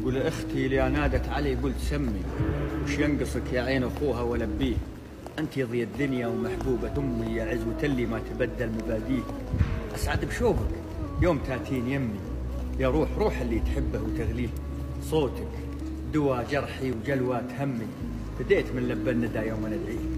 يقول أختي اللي نادت علي. قلت سمي. وش ينقصك يا عين أخوها ولبيه؟ أنت يا ضي الدنيا ومحبوبة أمي يا عزوة اللي ما تبدل مباديه. أسعد بشوفك يوم تأتين يمي. يا روح روح اللي تحبه وتغليه. صوتك دوا جرحي وجلوات همي. بديت من لب الندى يوم ندعيه